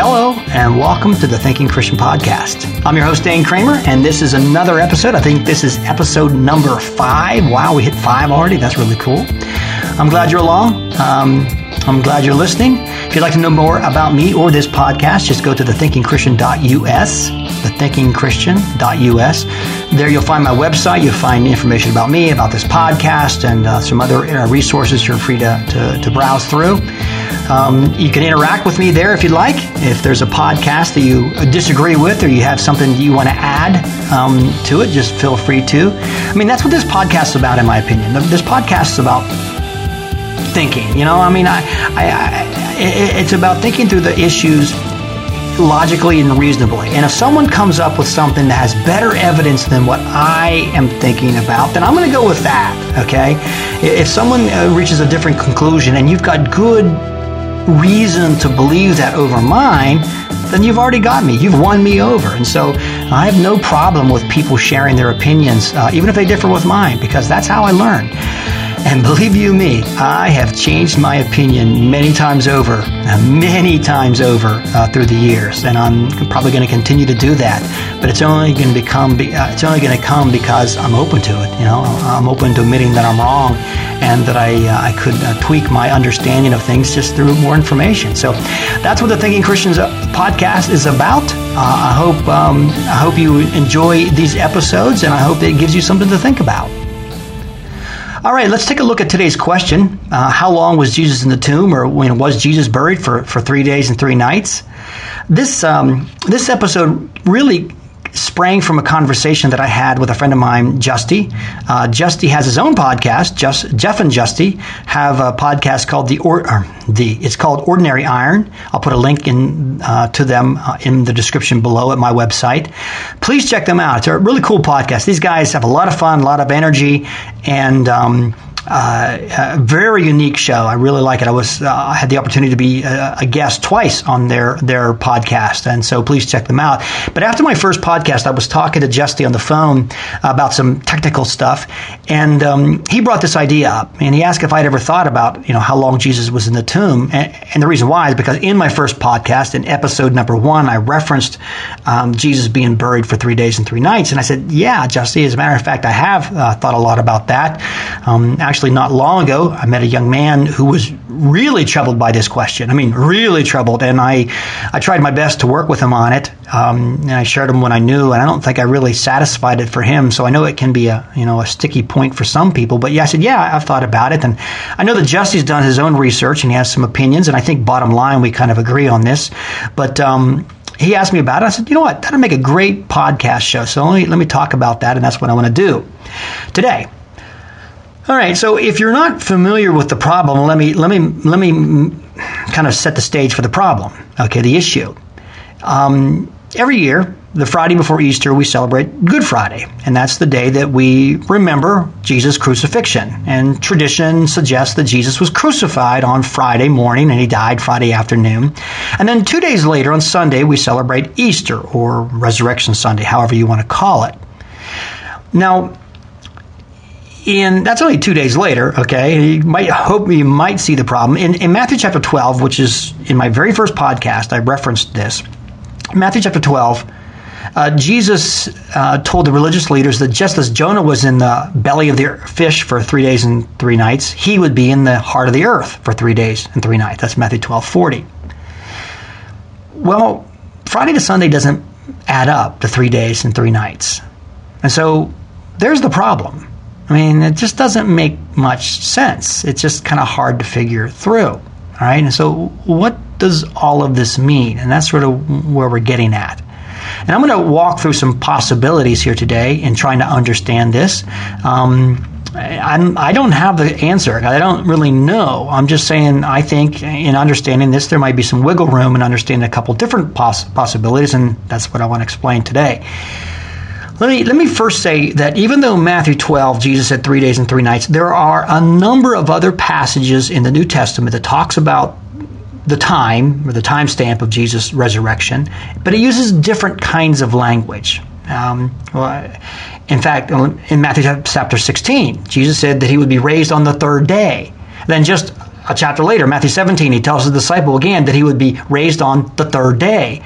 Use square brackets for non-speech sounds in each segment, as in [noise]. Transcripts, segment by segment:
hello, and welcome to the Thinking Christian Podcast. I'm your host, Dane Kramer, and this is another episode. I think this is episode number five. Wow, we hit five already. That's really cool. I'm glad you're along. Um, I'm glad you're listening. If you'd like to know more about me or this podcast, just go to thethinkingchristian.us, thethinkingchristian.us. There you'll find my website. You'll find information about me, about this podcast, and uh, some other uh, resources you're free to, to, to browse through. Um, you can interact with me there if you'd like. If there's a podcast that you disagree with or you have something you want to add um, to it, just feel free to. I mean, that's what this podcast is about, in my opinion. This podcast is about thinking. You know, I mean, I, I, I, it's about thinking through the issues logically and reasonably. And if someone comes up with something that has better evidence than what I am thinking about, then I'm going to go with that. Okay? If someone uh, reaches a different conclusion and you've got good reason to believe that over mine, then you've already got me. You've won me over. And so I have no problem with people sharing their opinions, uh, even if they differ with mine, because that's how I learn. And believe you me, I have changed my opinion many times over, uh, many times over uh, through the years, and I'm probably going to continue to do that. But it's only going to become, uh, it's only going to come because I'm open to it. You know, I'm open to admitting that I'm wrong, and that I uh, I could uh, tweak my understanding of things just through more information. So that's what the Thinking Christians uh, podcast is about. I hope um, I hope you enjoy these episodes, and I hope it gives you something to think about. All right, let's take a look at today's question. Uh, how long was Jesus in the tomb, or when was Jesus buried for, for three days and three nights? This um, this episode really sprang from a conversation that I had with a friend of mine, Justy. Uh, Justy has his own podcast. Just, Jeff and Justy have a podcast called the or, the it's called Ordinary Iron. I'll put a link in uh, to them uh, in the description below at my website. Please check them out. It's a really cool podcast. These guys have a lot of fun, a lot of energy, and um, uh, a very unique show. I really like it. I was uh, I had the opportunity to be a, a, guest twice on their their podcast, and so please check them out. But after my first podcast, I was talking to Justy on the phone about some technical stuff, and um, he brought this idea up, and he asked if I'd ever thought about you know how long Jesus was in the tomb, and, and the reason why is because in my first podcast, in episode number one, I referenced um, Jesus being buried for three days and three nights, and I said, yeah, Justy. As a matter of fact, I have uh, thought a lot about that. Um, actually, not long ago, I met a young man who was really troubled by this question. I mean, really troubled, and I, I tried my best to work with him on it. Um, and I shared him what I knew, and I don't think I really satisfied it for him. So I know it can be a you know a sticky point for some people. But yeah, I said, yeah, I've thought about it, and I know that Justy's done his own research and he has some opinions, and I think bottom line we kind of agree on this. But um, he asked me about it. I said, you know what, that'd make a great podcast show. So let me, let me talk about that, and that's what I want to do today. All right. So if you're not familiar with the problem, let me let me let me kind of set the stage for the problem. Okay, the issue. Um, every year, the Friday before Easter, we celebrate Good Friday, and that's the day that we remember Jesus' crucifixion. And tradition suggests that Jesus was crucified on Friday morning and he died Friday afternoon. And then two days later, on Sunday, we celebrate Easter or Resurrection Sunday, however you want to call it. Now, in that's only two days later. Okay, you might hope you might see the problem in, in Matthew chapter twelve, which is in my very first podcast. I referenced this. Matthew chapter twelve. Uh, Jesus uh, told the religious leaders that just as Jonah was in the belly of the fish for three days and three nights, he would be in the heart of the earth for three days and three nights. That's Matthew twelve forty. Well, Friday to Sunday doesn't add up to three days and three nights. And so there's the problem. I mean, it just doesn't make much sense. It's just kind of hard to figure through. All right. And so, what does all of this mean? And that's sort of where we're getting at. And I'm going to walk through some possibilities here today in trying to understand this. Um, I'm, I do not have the answer. I don't really know. I'm just saying I think in understanding this, there might be some wiggle room in understanding a couple different poss- possibilities, and that's what I want to explain today. Let me let me first say that even though Matthew 12 Jesus said 3 days and 3 nights, there are a number of other passages in the New Testament that talks about the time or the time stamp of Jesus' resurrection, but it uses different kinds of language. Um, well, in fact, in Matthew chapter 16, Jesus said that he would be raised on the third day. Then just a chapter later, Matthew 17, he tells his disciple again that he would be raised on the third day.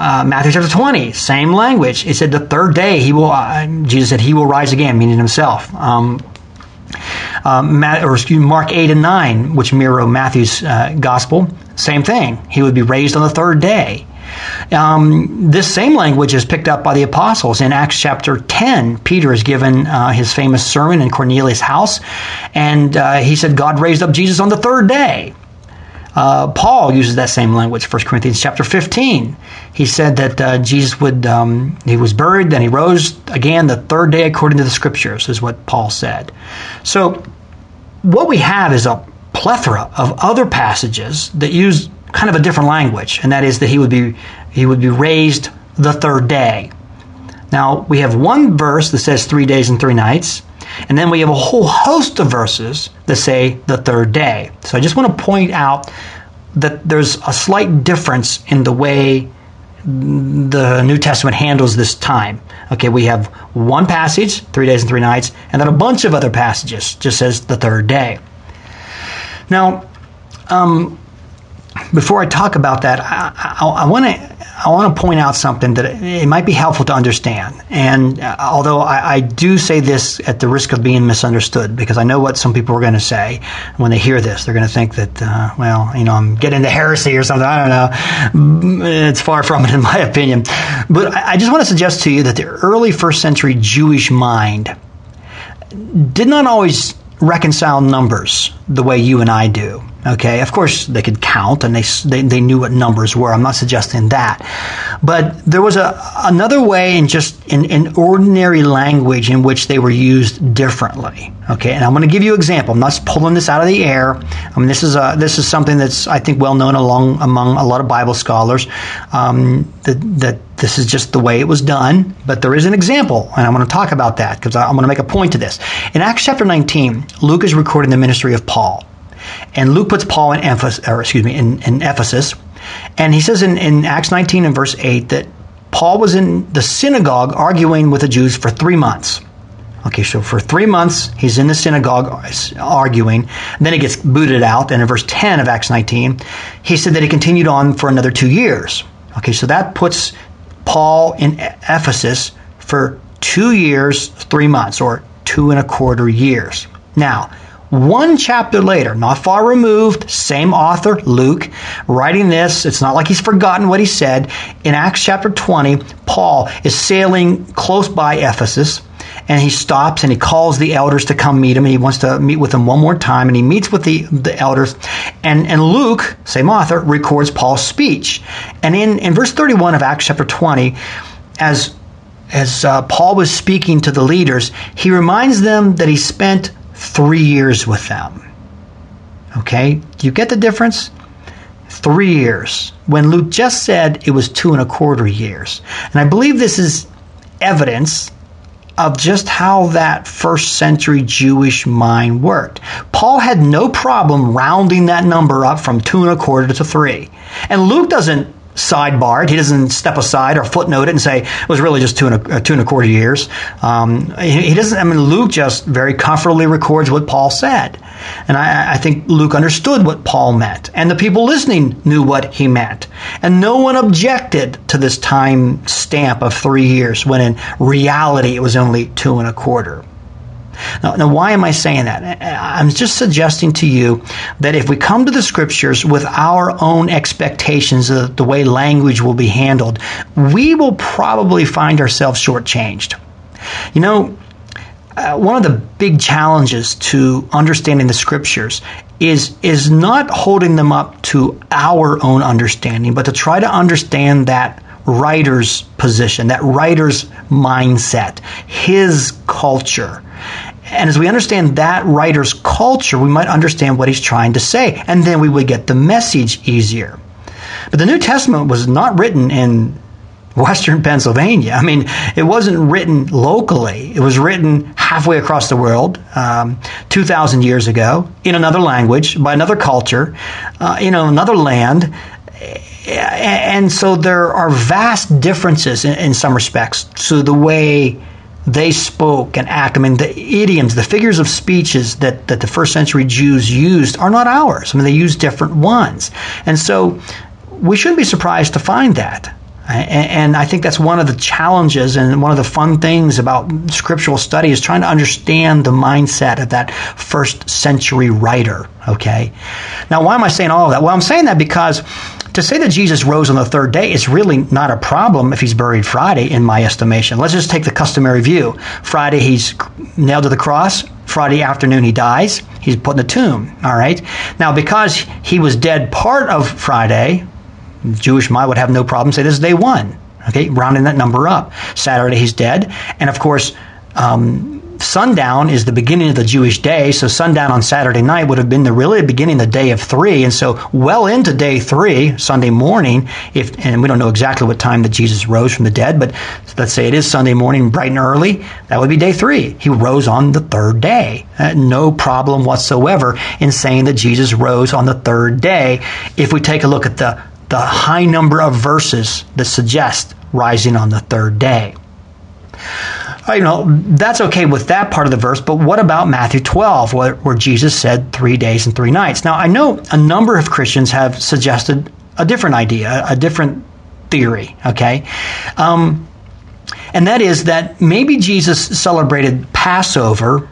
Uh, Matthew chapter 20, same language. It said the third day he will, uh, Jesus said he will rise again, meaning himself. Um, um, or excuse, Mark 8 and 9, which mirror Matthew's uh, gospel, same thing. He would be raised on the third day. Um, this same language is picked up by the apostles in Acts chapter 10. Peter is given uh, his famous sermon in Cornelius' house, and uh, he said God raised up Jesus on the third day. Uh, Paul uses that same language, 1 Corinthians chapter 15. He said that uh, Jesus would, um, he was buried, then he rose again the third day according to the scriptures, is what Paul said. So, what we have is a plethora of other passages that use kind of a different language, and that is that he would be, he would be raised the third day. Now, we have one verse that says three days and three nights. And then we have a whole host of verses that say the third day. So I just want to point out that there's a slight difference in the way the New Testament handles this time. Okay, we have one passage, three days and three nights, and then a bunch of other passages just says the third day. Now, um, before I talk about that, I want to I want to point out something that it might be helpful to understand. And uh, although I, I, do say this at the risk of being misunderstood, because I know what some people are going to say when they hear this, they're going to think that, uh, well, you know, I'm getting into heresy or something. I don't know. It's far from it, in my opinion. But I, I just want to suggest to you that the early first century Jewish mind did not always reconcile numbers the way you and I do. Okay, of course they could count and they, they, they knew what numbers were. I'm not suggesting that, but there was a another way in just in, in ordinary language in which they were used differently. Okay, and I'm going to give you an example. I'm not pulling this out of the air. I mean this is a this is something that's I think well known along among a lot of Bible scholars um, that that this is just the way it was done. But there is an example, and I'm going to talk about that because I'm going to make a point to this. In Acts chapter 19, Luke is recording the ministry of Paul. And Luke puts Paul in Ephesus, excuse me, in, in Ephesus. And he says in, in Acts 19 and verse 8 that Paul was in the synagogue arguing with the Jews for three months. Okay, so for three months, he's in the synagogue arguing. Then he gets booted out. And in verse 10 of Acts 19, he said that he continued on for another two years. Okay, so that puts Paul in Ephesus for two years, three months, or two and a quarter years. Now, one chapter later, not far removed, same author, Luke, writing this. It's not like he's forgotten what he said. In Acts chapter 20, Paul is sailing close by Ephesus and he stops and he calls the elders to come meet him and he wants to meet with them one more time and he meets with the, the elders and, and luke same author records paul's speech and in, in verse 31 of acts chapter 20 as as uh, paul was speaking to the leaders he reminds them that he spent three years with them. Okay? You get the difference? Three years. When Luke just said it was two and a quarter years. And I believe this is evidence of just how that first century Jewish mind worked. Paul had no problem rounding that number up from two and a quarter to three. And Luke doesn't sidebarred. He doesn't step aside or footnote it and say it was really just two and a, uh, two and a quarter years. Um, he, he, doesn't. I mean, Luke just very comfortably records what Paul said, and I, I, think Luke understood what Paul meant, and the people listening knew what he meant, and no one objected to this time stamp of three years when in reality it was only two and a quarter. Now, now, why am I saying that? I'm just suggesting to you that if we come to the scriptures with our own expectations of the way language will be handled, we will probably find ourselves shortchanged. You know, uh, one of the big challenges to understanding the scriptures is is not holding them up to our own understanding, but to try to understand that writer's position, that writer's mindset, his culture. And as we understand that writer's culture, we might understand what he's trying to say, and then we would get the message easier. But the New Testament was not written in Western [laughs] Pennsylvania. I mean, it wasn't written locally. It was written halfway across the world, um, 2,000 years ago, in another language, by another culture, uh, know, another land. And so there are vast differences in, in some respects to the way they spoke and act. I mean, the idioms, the figures of speeches that, that the first century Jews used are not ours. I mean, they use different ones. And so we shouldn't be surprised to find that. And I think that's one of the challenges and one of the fun things about scriptural study is trying to understand the mindset of that first century writer. Okay. Now, why am I saying all of that? Well, I'm saying that because to say that Jesus rose on the third day is really not a problem if he's buried Friday, in my estimation. Let's just take the customary view. Friday, he's nailed to the cross. Friday afternoon, he dies. He's put in the tomb. All right. Now, because he was dead part of Friday, Jewish mind would have no problem say this is day one. Okay, rounding that number up. Saturday he's dead, and of course, um, sundown is the beginning of the Jewish day. So sundown on Saturday night would have been the really beginning of the day of three, and so well into day three, Sunday morning. If and we don't know exactly what time that Jesus rose from the dead, but let's say it is Sunday morning, bright and early. That would be day three. He rose on the third day. Uh, no problem whatsoever in saying that Jesus rose on the third day. If we take a look at the the high number of verses that suggest rising on the third day. You know, that's okay with that part of the verse, but what about Matthew 12, where, where Jesus said three days and three nights? Now, I know a number of Christians have suggested a different idea, a different theory, okay? Um, and that is that maybe Jesus celebrated Passover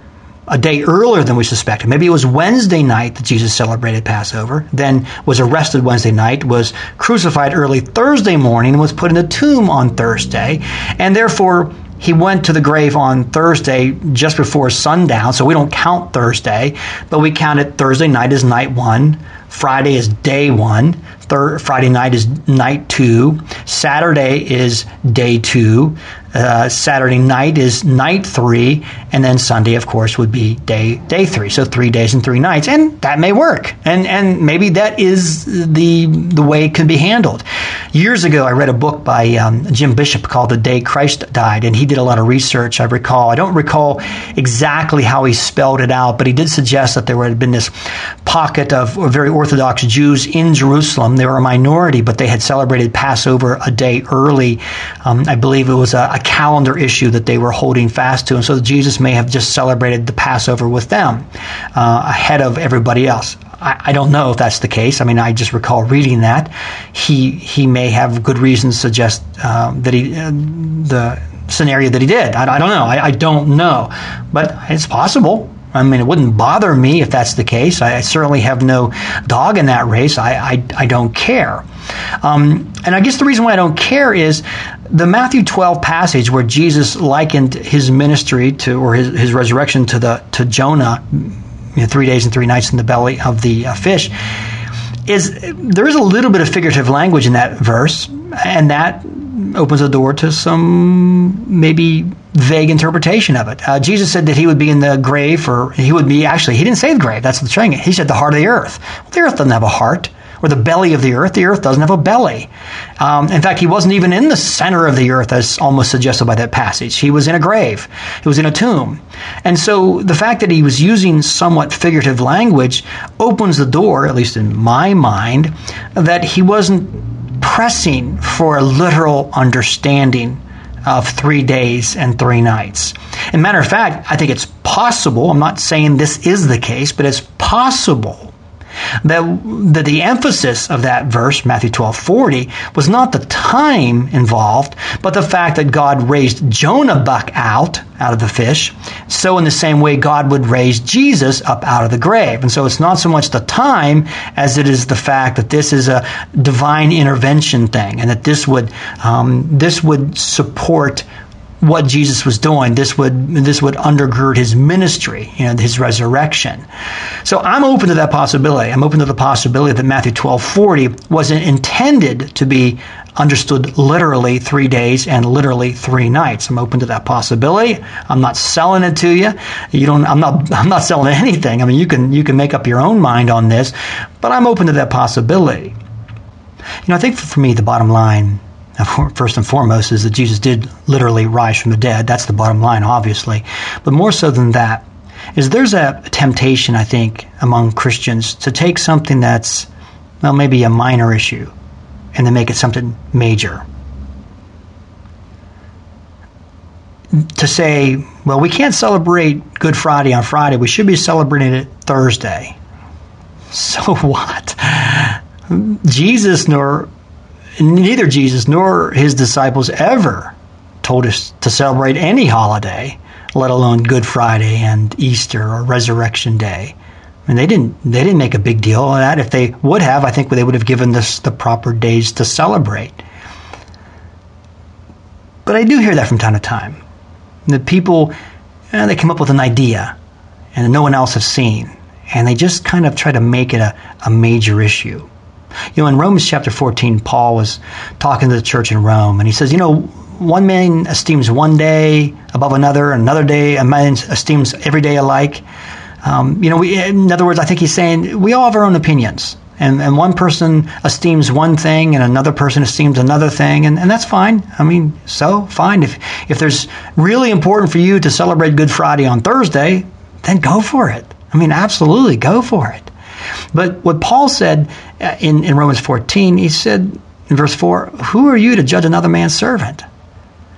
a day earlier than we suspected. Maybe it was Wednesday night that Jesus celebrated Passover, then was arrested Wednesday night, was crucified early Thursday morning, and was put in a tomb on Thursday, and therefore he went to the grave on Thursday just before sundown, so we don't count Thursday, but we count it Thursday night as night one, Friday is day one, Third, Friday night is night two, Saturday is day two, uh, Saturday night is night three, and then Sunday, of course, would be day day three. So three days and three nights, and that may work, and and maybe that is the the way it can be handled. Years ago, I read a book by um, Jim Bishop called "The Day Christ Died," and he did a lot of research. I recall. I don't recall exactly how he spelled it out, but he did suggest that there had been this pocket of very Orthodox Jews in Jerusalem. They were a minority, but they had celebrated Passover a day early. Um, I believe it was a, a calendar issue that they were holding fast to. And so Jesus may have just celebrated the Passover with them uh, ahead of everybody else. I, don't know if that's the case. I mean, I just recall reading that. He, he may have good reasons to suggest um, that he, uh, the scenario that he did. I, I don't know. I, I don't know. But it's possible. I mean, it wouldn't bother me if that's the case. I, certainly have no dog in that race. I, I, I don't care. Um, and I guess the reason why I don't care is the Matthew 12 passage where Jesus likened his ministry to, or his, his resurrection to the to Jonah, you know, three days and three nights in the belly of the uh, fish. Is there is a little bit of figurative language in that verse, and that opens the door to some maybe vague interpretation of it. Uh, Jesus said that he would be in the grave, or he would be actually, he didn't say the grave, that's the thing. He said the heart of the earth. Well, the earth doesn't have a heart. Or the belly of the earth. The earth doesn't have a belly. Um, in fact, he wasn't even in the center of the earth, as almost suggested by that passage. He was in a grave. He was in a tomb. And so the fact that he was using somewhat figurative language opens the door, at least in my mind, that he wasn't pressing for a literal understanding of three days and three nights. And matter of fact, I think it's possible, I'm not saying this is the case, but it's possible that, that the emphasis of that verse, Matthew 12 40, was not the time involved, but the fact that God raised Jonah back out, out of the fish. So, in the same way, God would raise Jesus up out of the grave. And so, it's not so much the time as it is the fact that this is a divine intervention thing and that this would, um, this would support what Jesus was doing. This would this would undergird his ministry, you know, his resurrection. So I'm open to that possibility. I'm open to the possibility that Matthew 12:40 wasn't intended to be understood literally three days and literally three nights. I'm open to that possibility. I'm not selling it to you. You don't. I'm not. [laughs] I'm not selling anything. I mean, you can you can make up your own mind on this, but I'm open to that possibility. You know, I think for me, the bottom line first and foremost is that Jesus did literally rise from the dead. That's the bottom line, obviously. But more so than that, is there's a temptation, I think, among Christians to take something that's, well, maybe a minor issue and then make it something major. to say, well, we can't celebrate Good Friday on Friday. We should be celebrating it Thursday. [laughs] So what? Jesus nor neither Jesus nor his disciples ever told us to celebrate any holiday, let alone Good Friday and Easter or Resurrection Day. I mean, they didn't they didn't make a big deal of that. If they would have, I think they would have given us the proper days to celebrate. But I do hear that from time to time. The people, eh, they come up with an idea and no one else has seen, and they just kind of try to make it a, a major issue. You know, in Romans chapter 14, Paul was talking to the church in Rome, and he says, you know, one man esteems one day above another, another day a man esteems every day alike. Um, you know, we, in other words, I think he's saying we all have our own opinions and, and one person esteems one thing and another person esteems another thing and, and that's fine. I mean so fine. If if there's really important for you to celebrate good friday on thursday then go for it. I mean absolutely go for it but what paul said uh, in, in romans 14 he said in verse 4 who are you to judge another man's servant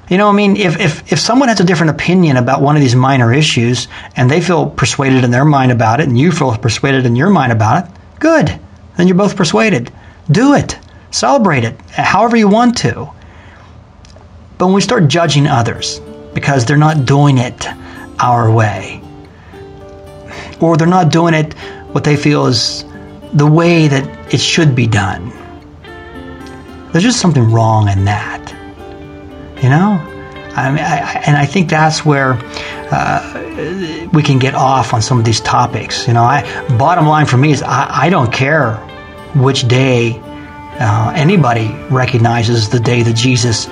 you know, I mean, if, if, if someone has a different opinion about one of these minor issues and they feel persuaded in their mind about it and you feel persuaded in your mind about it, good then you're both persuaded. Do it. Celebrate it however you want to. But when we start judging others because they're not doing it our way, or they're not doing it what they feel is the way that it should be done, there's just something wrong in that. You know? I mean, I, and I think that's where uh, we can get off on some of these topics. You know, I bottom line for me is I, I don't care which day uh, anybody recognizes the day that Jesus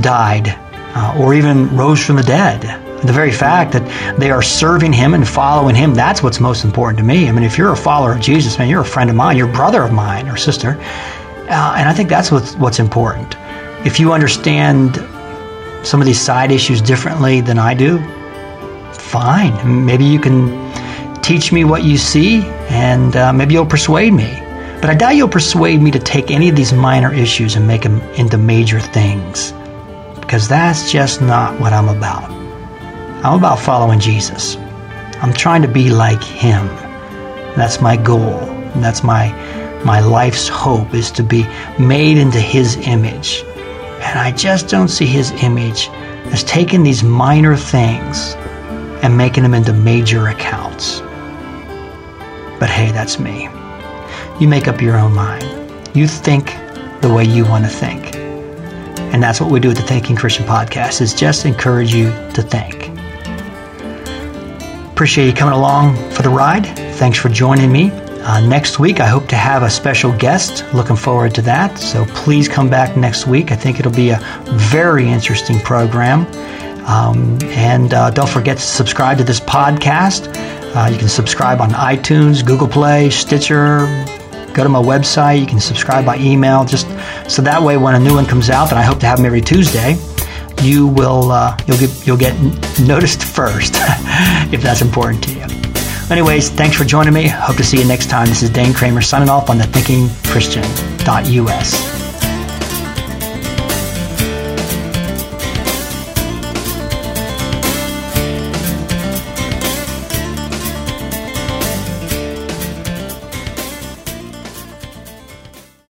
died uh, or even rose from the dead. The very fact that they are serving Him and following Him, that's what's most important to me. I mean, if you're a follower of Jesus, man, you're a friend of mine, you're a brother of mine or sister. Uh, and I think that's what's, what's important. If you understand some of these side issues differently than I do, fine. Maybe you can teach me what you see, and uh, maybe you'll persuade me. But I doubt you'll persuade me to take any of these minor issues and make them into major things. Because that's just not what I'm about. I'm about following Jesus. I'm trying to be like him. That's my goal. That's my my life's hope is to be made into his image. And I just don't see his image as taking these minor things and making them into major accounts. But hey, that's me. You make up your own mind. You think the way you want to think. And that's what we do at the Thinking Christian podcast is just encourage you to think. Appreciate you coming along for the ride. Thanks for joining me. Uh, next week, I hope to have a special guest. Looking forward to that. So please come back next week. I think it'll be a very interesting program. Um, and uh, don't forget to subscribe to this podcast. Uh, you can subscribe on iTunes, Google Play, Stitcher, go to my website. You can subscribe by email, just so that way when a new one comes out, and I hope to have them every Tuesday, you will uh, you'll get you'll get noticed first [laughs] if that's important to you. Anyways, thanks for joining me. Hope to see you next time. This is Dane Kramer signing off on the Thinking Christian.us.